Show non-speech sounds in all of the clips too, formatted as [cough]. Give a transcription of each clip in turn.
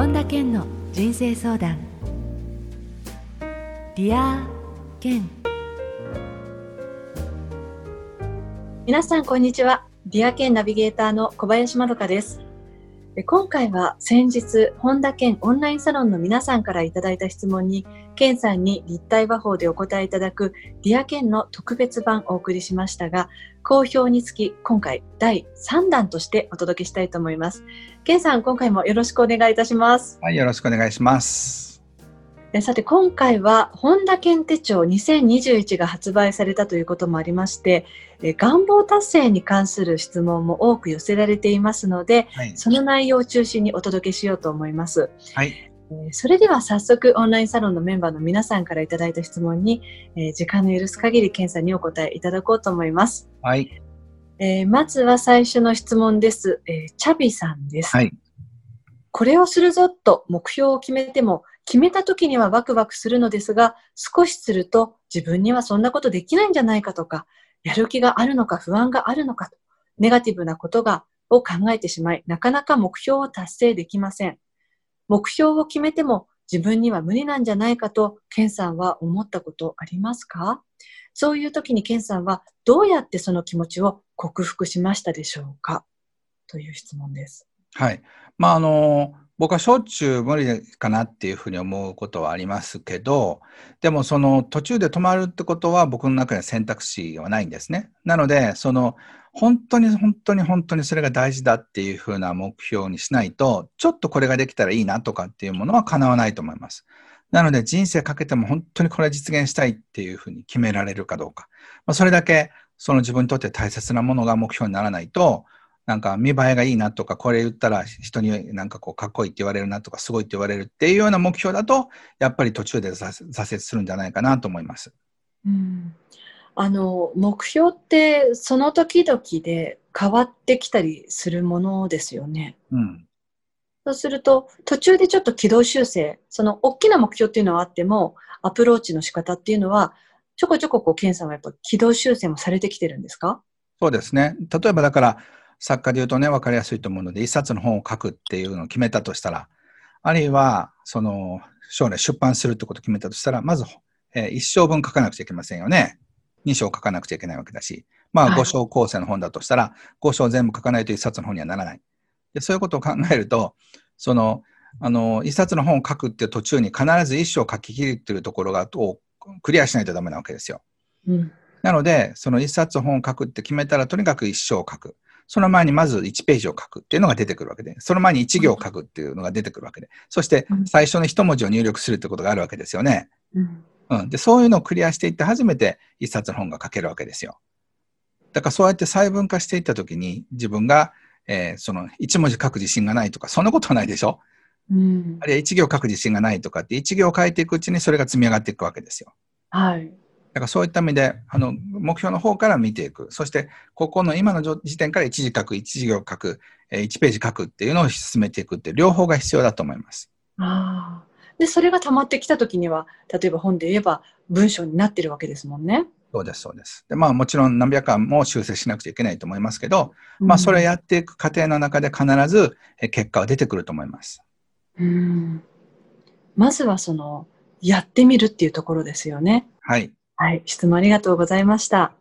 本田健の人生相談。ディア健。皆さんこんにちは。ディア健ナビゲーターの小林まどかです。今回は先日、本田健オンラインサロンの皆さんからいただいた質問に、健さんに立体話法でお答えいただくディア健の特別版をお送りしましたが、好評につき今回第3弾としてお届けしたいと思います。健さん、今回もよろしくお願いいたします。はい、よろしくお願いします。さて今回は本田健手帳2021が発売されたということもありまして願望達成に関する質問も多く寄せられていますので、はい、その内容を中心にお届けしようと思います。はい、それでは早速オンラインサロンのメンバーの皆さんからいただいた質問に、え時間の許す限り検査にお答えいただこうと思います。はい。えー、まずは最初の質問です。えー、チャビさんです。はい。これをするぞと目標を決めても決めた時にはワクワクするのですが、少しすると自分にはそんなことできないんじゃないかとか、やる気があるのか不安があるのかと、ネガティブなことが、を考えてしまい、なかなか目標を達成できません。目標を決めても自分には無理なんじゃないかと、ケンさんは思ったことありますか？そういう時にケンさんはどうやってその気持ちを克服しましたでしょうか？という質問です。はい。まあ、あの、僕はしょっちゅう無理かなっていうふうに思うことはありますけど、でもその途中で止まるってことは僕の中には選択肢はないんですね。なので、その本当に本当に本当にそれが大事だっていうふうな目標にしないと、ちょっとこれができたらいいなとかっていうものは叶わないと思います。なので人生かけても本当にこれ実現したいっていうふうに決められるかどうか。まあ、それだけその自分にとって大切なものが目標にならないと、なんか見栄えがいいなとか、これ言ったら人になんかこうかっこいいって言われるなとか、すごいって言われるっていうような目標だと、やっぱり途中で挫折するんじゃないかなと思います。うん、あの目標ってその時々で変わってきたりするものですよね。うん、そうすると途中でちょっと軌道修正その大きな目標っていうのはあってもアプローチの仕方っていうのはちょこちょここうケンさんはやっぱ軌道修正もされてきてるんですか？そうですね例えばだから作家で言うとね、分かりやすいと思うので、一冊の本を書くっていうのを決めたとしたら、あるいは、その、将来出版するってことを決めたとしたら、まず、えー、一章分書かなくちゃいけませんよね。二章書かなくちゃいけないわけだし、まあ、五章構成の本だとしたら、五章全部書かないと一冊の本にはならない。でそういうことを考えると、その、あの、一冊の本を書くって途中に必ず一章書き切るっていうところが、をクリアしないとダメなわけですよ。うん、なので、その一冊本を書くって決めたら、とにかく一章を書く。その前にまず1ページを書くっていうのが出てくるわけで、その前に1行書くっていうのが出てくるわけで、そして最初の1文字を入力するってことがあるわけですよね。うん、うん、でそういうのをクリアしていって初めて1冊の本が書けるわけですよ。だからそうやって細分化していったときに自分が、えー、その1文字書く自信がないとか、そんなことはないでしょ。うん、あるいは1行書く自信がないとかって1行書いていくうちにそれが積み上がっていくわけですよ。はい。だからそういった意味で、あの、目標の方から見ていく。そして、ここの今の時点から1時書く、1時行書く、1ページ書くっていうのを進めていくって両方が必要だと思います。ああ。で、それが溜まってきたときには、例えば本で言えば文章になってるわけですもんね。そうです、そうです。で、まあもちろん何百回も修正しなくちゃいけないと思いますけど、うん、まあそれやっていく過程の中で必ず結果は出てくると思います。うん。まずはその、やってみるっていうところですよね。はい。はい、質問ありがとうございました。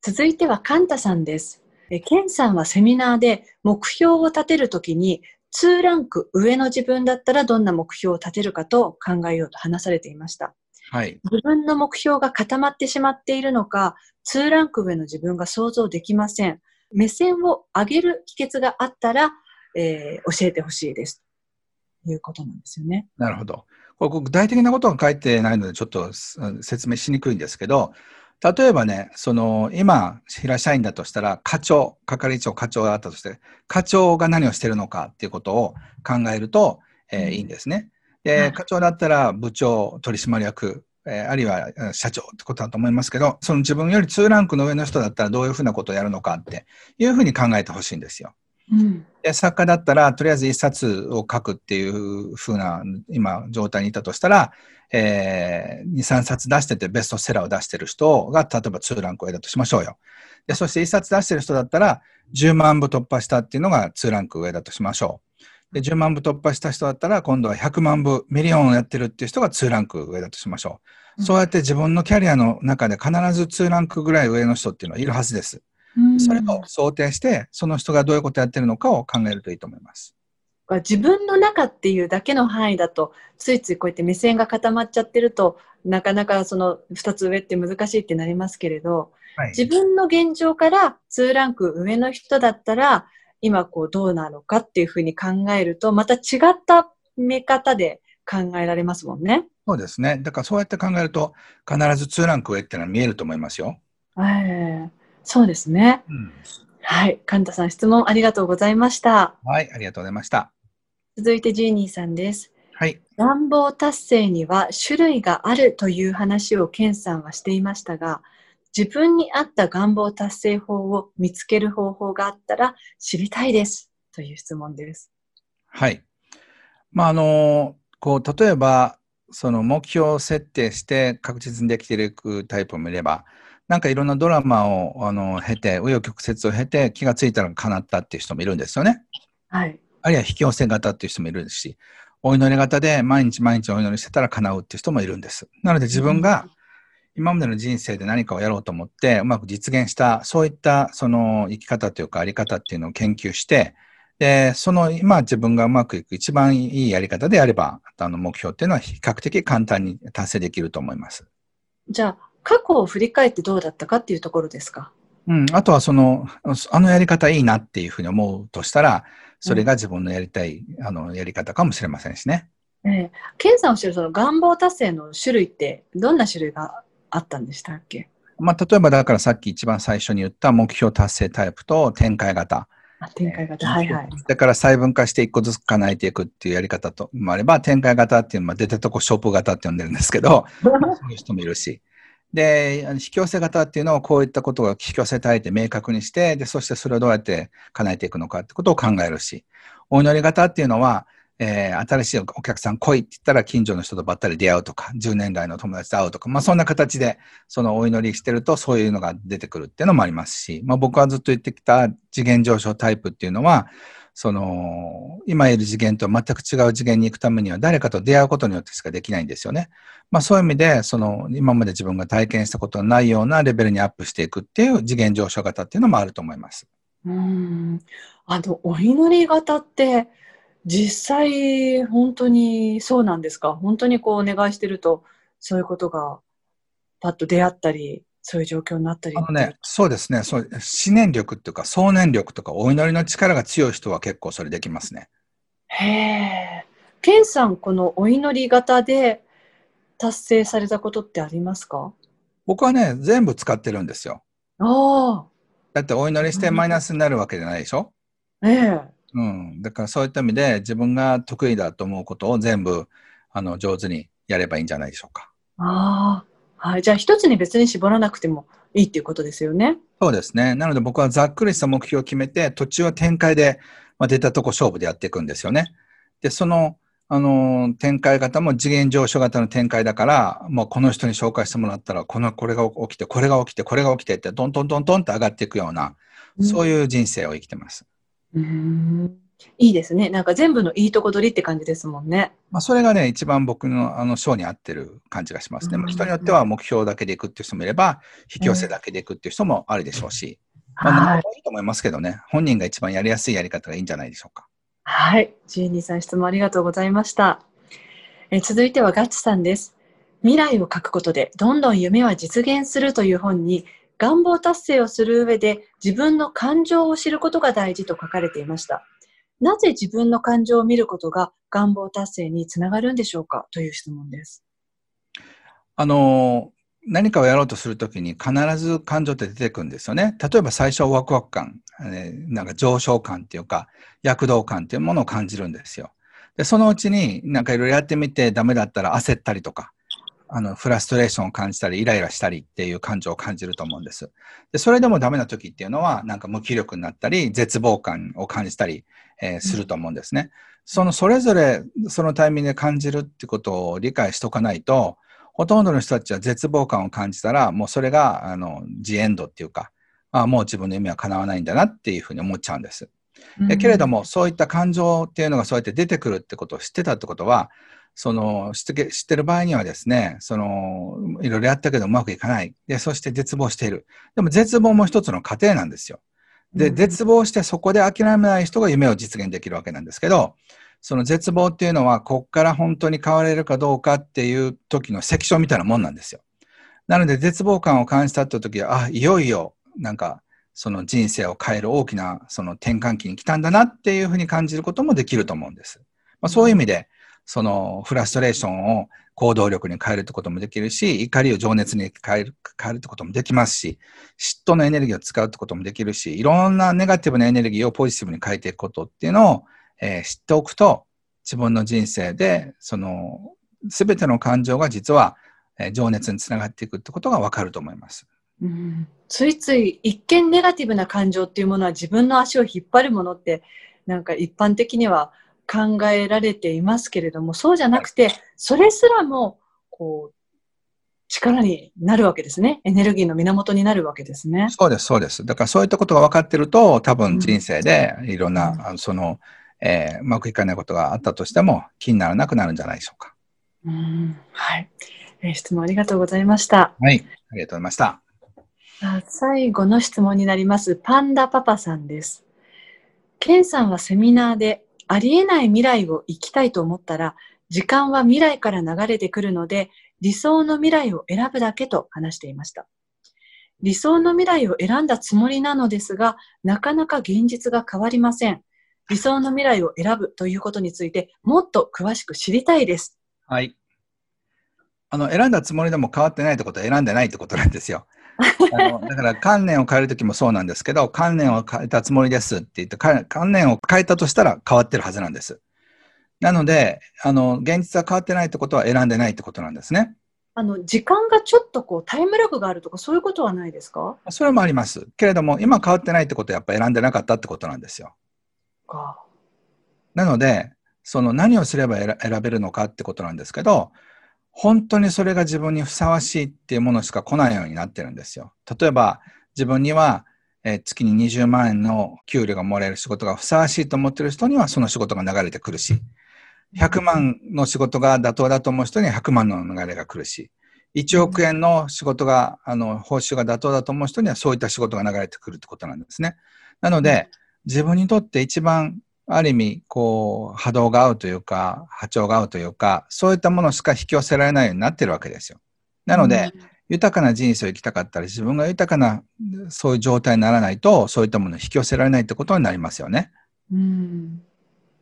続いてはカンタさんです。えケンさんはセミナーで目標を立てるときに2ランク上の自分だったらどんな目標を立てるかと考えようと話されていました。はい、自分の目標が固まってしまっているのか、2ランク上の自分が想像できません。目線を上げる秘訣があったら、えー、教えてほしいです。ということなんですよね。なるほど。これ具体的なことが書いてないのでちょっと説明しにくいんですけど、例えばね、その今、平社員だとしたら、課長、係長、課長があったとして、課長が何をしてるのかっていうことを考えると、えー、いいんですね。で、課長だったら部長、取締役、えー、あるいは社長ってことだと思いますけど、その自分より2ランクの上の人だったらどういうふうなことをやるのかっていうふうに考えてほしいんですよ。うん、で作家だったら、とりあえず一冊を書くっていうふうな今状態にいたとしたら、えー、2、3冊出しててベストセラーを出してる人が、例えば2ランク上だとしましょうよ。で、そして一冊出してる人だったら、10万部突破したっていうのが2ランク上だとしましょう。で、10万部突破した人だったら、今度は100万部、ミリオンをやってるっていう人が2ランク上だとしましょう。そうやって自分のキャリアの中で必ず2ランクぐらい上の人っていうのはいるはずです。それを想定して、その人がどういうことやってるのかを考えるといいと思います。自分の中っていうだけの範囲だと、ついついこうやって目線が固まっちゃってると、なかなかその2つ上って難しいってなりますけれど、はい、自分の現状から2ランク上の人だったら、今こうどうなのかっていうふうに考えると、また違った見方で考えられますもんね。そうですね。だからそうやって考えると、必ず2ランク上っていうのは見えると思いますよ。えー、そうですね。うんはい。神田さん、質問ありがとうございました。はい、ありがとうございました。続いてジーニーさんです。はい。願望達成には種類があるという話をケンさんはしていましたが、自分に合った願望達成法を見つける方法があったら知りたいですという質問です。はい。まあ、あの、こう、例えば、その目標を設定して確実にできていくタイプもいれば、なんかいろんなドラマをあの経て、紆余曲折を経て気がついたら叶ったっていう人もいるんですよね。はい。あるいは引き寄せ型っていう人もいるし、お祈り型で毎日毎日お祈りしてたら叶うっていう人もいるんです。なので自分が今までの人生で何かをやろうと思ってうまく実現した、そういったその生き方というかあり方っていうのを研究して、で、その今自分がうまくいく一番いいやり方であれば、あの目標っていうのは比較的簡単に達成できると思います。じゃあ、過去を振り返ってどうだったかっていうところですか？うん。あとはその、あのやり方いいなっていうふうに思うとしたら、それが自分のやりたい、うん、あのやり方かもしれませんしね。ええー、ケンさんおっしゃるその願望達成の種類ってどんな種類があったんでしたっけ？まあ、例えばだからさっき一番最初に言った目標達成タイプと展開型。展開型、はいはい。だから細分化して一個ずつ叶えていくっていうやり方ともあれば、展開型っていうのは出てとこショップ型って呼んでるんですけど、[laughs] そういう人もいるし。で、引き寄せ型っていうのはこういったことが引き寄せたいって明確にして、で、そしてそれをどうやって叶えていくのかってことを考えるし、お祈り型っていうのは、えー、新しいお客さん来いって言ったら近所の人とばったり出会うとか、10年来の友達と会うとか、まあそんな形でそのお祈りしてるとそういうのが出てくるっていうのもありますし、まあ僕はずっと言ってきた次元上昇タイプっていうのは、その、今いる次元と全く違う次元に行くためには誰かと出会うことによってしかできないんですよね。まあそういう意味で、その、今まで自分が体験したことのないようなレベルにアップしていくっていう次元上昇型っていうのもあると思います。うん。あの、お祈り型って、実際、本当にそうなんですか？本当にこうお願いしてると、そういうことがパッと出会ったり、そういう状況になったり。あのね、そうですね。そう、思念力っていうか、想念力とか、お祈りの力が強い人は結構それできますね。へえ。ケンさん、このお祈り型で達成されたことってありますか？僕はね、全部使ってるんですよ。ああ。だってお祈りしてマイナスになるわけじゃないでしょ？ええ。うん。だからそういった意味で自分が得意だと思うことを全部あの上手にやればいいんじゃないでしょうか。ああ。はい。じゃあ一つに別に絞らなくてもいいっていうことですよね。そうですね。なので僕はざっくりした目標を決めて、途中は展開で、まあ、出たとこ勝負でやっていくんですよね。で、その、あの、展開型も次元上昇型の展開だから、もうこの人に紹介してもらったら、この、これが起きて、これが起きて、これが起きてって、どんどんどんどんって上がっていくような、そういう人生を生きてます。うんいいですね。なんか全部のいいとこ取りって感じですもんね。まあ、それがね、一番僕のあの章に合ってる感じがしますね。まあ、人によっては目標だけでいくっていう人もいれば、引き寄せだけでいくっていう人もあるでしょうし、まあ、何もいいと思いますけどね、本人が一番やりやすいやり方がいいんじゃないでしょうか。はい。ジーニーさん、質問ありがとうございました。え続いてはガッツさんです。未来を書くことで、どんどん夢は実現するという本に、願望達成をする上で自分の感情を知ることが大事と書かれていました。なぜ自分の感情を見ることが願望達成につながるんでしょうか？という質問です。あの、何かをやろうとするときに必ず感情って出てくるんですよね。例えば最初はワクワク感、なんか上昇感っていうか、躍動感っていうものを感じるんですよ。で、そのうちになんかいろいろやってみてダメだったら焦ったりとか、あの、フラストレーションを感じたり、イライラしたりっていう感情を感じると思うんです。で、それでもダメな時っていうのは、なんか無気力になったり、絶望感を感じたり、えー、すると思うんですね。その、それぞれそのタイミングで感じるってことを理解しとかないと、ほとんどの人たちは絶望感を感じたら、もうそれが、あの、ジエンドっていうか、あもう自分の夢は叶わないんだなっていうふうに思っちゃうんです。うん、けれども、そういった感情っていうのがそうやって出てくるってことを知ってたってことは、その知って知ってる場合にはですね、そのいろいろやったけどうまくいかない。で、そして絶望している。でも絶望も一つの過程なんですよ。で、絶望してそこで諦めない人が夢を実現できるわけなんですけど、その絶望っていうのは、こっから本当に変われるかどうかっていう時の関所みたいなもんなんですよ。なので、絶望感を感じたって時は、あ、いよいよ、なんか、その人生を変える大きなその転換期に来たんだなっていうふうに感じることもできると思うんです。まあ、そういう意味で、そのフラストレーションを行動力に変えるってこともできるし、怒りを情熱に変える変えるってこともできますし、嫉妬のエネルギーを使うってこともできるし、いろんなネガティブなエネルギーをポジティブに変えていくことっていうのを、えー、知っておくと、自分の人生で、その、すべての感情が実は、えー、情熱につながっていくってことがわかると思います。うん、ついつい一見ネガティブな感情っていうものは自分の足を引っ張るものってなんか一般的には考えられていますけれども、そうじゃなくて、それすらも、こう、力になるわけですね。エネルギーの源になるわけですね。そうです、そうです。だからそういったことが分かってると、多分人生でいろんな、うん、その、えー、うまくいかないことがあったとしても気にならなくなるんじゃないでしょうか。うん、はい、えー。質問ありがとうございました。はい、ありがとうございました。最後の質問になります。パンダパパさんです。ケンさんはセミナーでありえない未来を生きたいと思ったら、時間は未来から流れてくるので、理想の未来を選ぶだけと話していました。理想の未来を選んだつもりなのですが、なかなか現実が変わりません。理想の未来を選ぶということについて、もっと詳しく知りたいです。はい。あの、選んだつもりでも変わってないってことは選んでないってことなんですよ。あのだから観念を変えるときもそうなんですけど、[laughs] 観念を変えたつもりですって言って、観念を変えたとしたら変わってるはずなんです。なので、あの、現実は変わってないってことは選んでないってことなんですね。あの、時間がちょっとこう、タイムラグがあるとか、そういうことはないですか？それもあります。けれども、今変わってないってことはやっぱ選んでなかったってことなんですよ。か。なので、その何をすれば選べるのかってことなんですけど、本当にそれが自分にふさわしいっていうものしか来ないようになってるんですよ。例えば、自分には、え月に20万円の給料がもらえる仕事がふさわしいと思ってる人にはその仕事が流れてくるし、100万の仕事が妥当だと思う人には100万の流れが来るし、1億円の仕事が、あの、報酬が妥当だと思う人にはそういった仕事が流れてくるってことなんですね。なので、自分にとって一番ある意味、こう、波動が合うというか、波長が合うというか、そういったものしか引き寄せられないようになってるわけですよ。なので、うん、豊かな人生を生きたかったら、自分が豊かな、そういう状態にならないと、そういったものを引き寄せられないってことになりますよね。うん、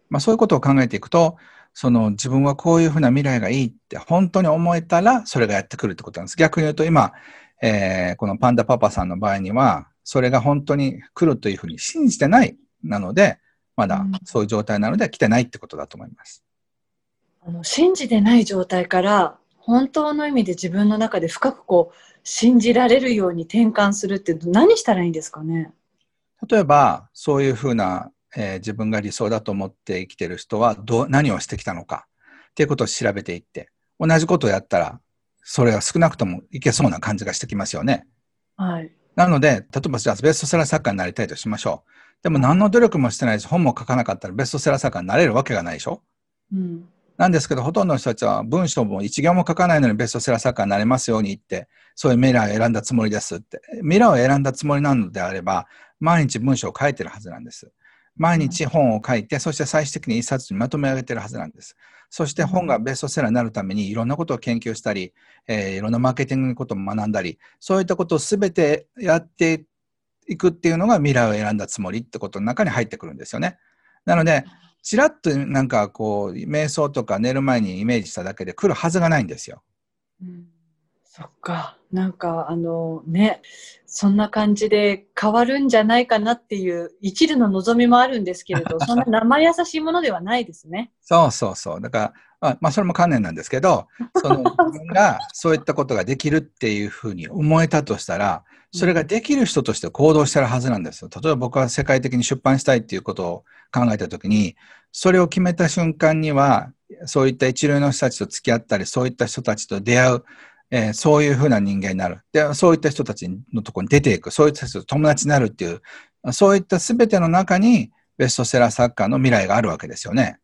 まあ、そういうことを考えていくと、その自分はこういうふうな未来がいいって本当に思えたら、それがやってくるってことなんです。逆に言うと今、えー、このパンダパパさんの場合には、それが本当に来るというふうに信じてないなので、まだそういう状態なので来てないってことだと思います。あの信じてない状態から本当の意味で自分の中で深くこう信じられるように転換するって何したらいいんですかね？例えばそういうふうな、えー、自分が理想だと思って生きてる人はど何をしてきたのかっていうことを調べていって同じことをやったらそれは少なくともいけそうな感じがしてきますよね。はい。なので、例えばじゃあベストセラー作家になりたいとしましょう。でも何の努力もしてないし、本も書かなかったらベストセラー作家になれるわけがないでしょ、うん、なんですけど、ほとんどの人たちは文章も一行も書かないのにベストセラー作家になれますように言って、そういう未来を選んだつもりですって。未来を選んだつもりなのであれば、毎日文章を書いてるはずなんです。毎日本を書いて、そして最終的に一冊にまとめ上げてるはずなんです。そして本がベストセラーになるためにいろんなことを研究したり、えー、いろんなマーケティングのことも学んだり、そういったことをすべてやっていくっていうのが未来を選んだつもりってことの中に入ってくるんですよね。なので、ちらっとなんかこう、瞑想とか寝る前にイメージしただけで来るはずがないんですよ。うん、そっか。なんかあのね、そんな感じで変わるんじゃないかなっていう一縷の望みもあるんですけれど、[laughs] そんな生優しいものではないですね。そうそうそう。だから、まあ、それも観念なんですけど、その [laughs] 自分がそういったことができるっていうふうに思えたとしたら、それができる人として行動してるはずなんですよ。例えば僕は世界的に出版したいっていうことを考えたときに、それを決めた瞬間には、そういった一流の人たちと付き合ったり、そういった人たちと出会う、えー、そういうふうな人間になる。で、そういった人たちのところに出ていく。そういった人と友達になるっていう、そういった全ての中に、ベストセラー作家の未来があるわけですよね。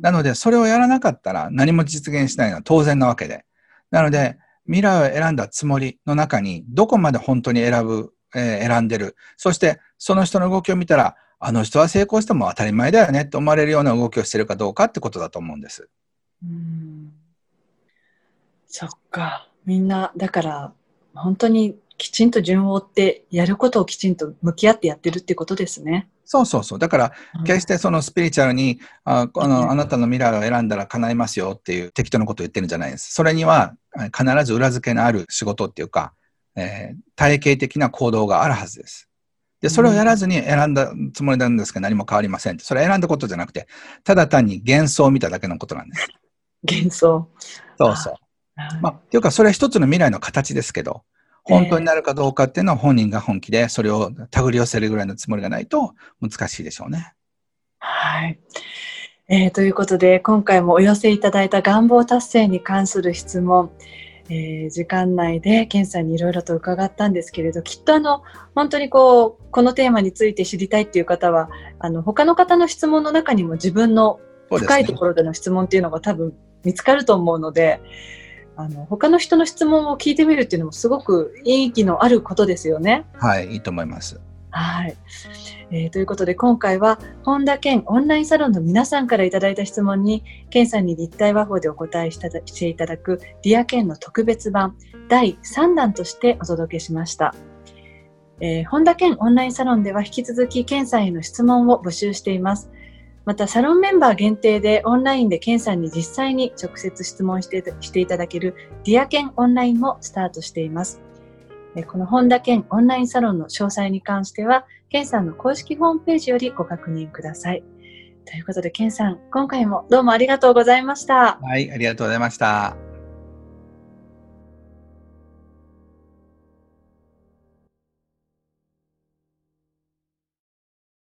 なので、それをやらなかったら何も実現しないのは当然なわけで。なので、未来を選んだつもりの中に、どこまで本当に選ぶ、えー、選んでる。そして、その人の動きを見たら、あの人は成功しても当たり前だよねって思われるような動きをしてるかどうかってことだと思うんです。うんそっか。みんな、だから、本当にきちんと順を追ってやることをきちんと向き合ってやってるってことですね。そうそうそう。だから、決してそのスピリチュアルに、ああのあなたの未来を選んだら叶いますよっていう適当なことを言ってるんじゃないです。それには必ず裏付けのある仕事っていうか、えー、体系的な行動があるはずです。で、それをやらずに選んだつもりなんですけど何も変わりません。それ選んだことじゃなくて、ただ単に幻想を見ただけのことなんです。幻想。そうそう。まあ、っていうか、それは一つの未来の形ですけど、本当になるかどうかっていうのは本人が本気でそれを手繰り寄せるぐらいのつもりがないと難しいでしょうね。はい。えー、ということで、今回もお寄せいただいた願望達成に関する質問、えー、時間内で健さんにいろいろと伺ったんですけれど、きっとあの、本当にこう、このテーマについて知りたいっていう方は、あの、他の方の質問の中にも自分の深いところでの質問っていうのが多分見つかると思うので、あの他の人の質問を聞いてみるっていうのもすごく意義のあることですよね。はい、いいと思います。はい、えー、ということで今回は本田健オンラインサロンの皆さんからいただいた質問に健さんに立体話法でお答えしていただくディア健の特別版第3弾としてお届けしました。えー、本田健オンラインサロンでは引き続き健さんへの質問を募集しています。また、サロンメンバー限定でオンラインでケンさんに実際に直接質問してしていただけるディアケンオンラインもスタートしています。この本田健オンラインサロンの詳細に関しては、健さんの公式ホームページよりご確認ください。ということで、健さん、今回もどうもありがとうございました。はい、ありがとうございました。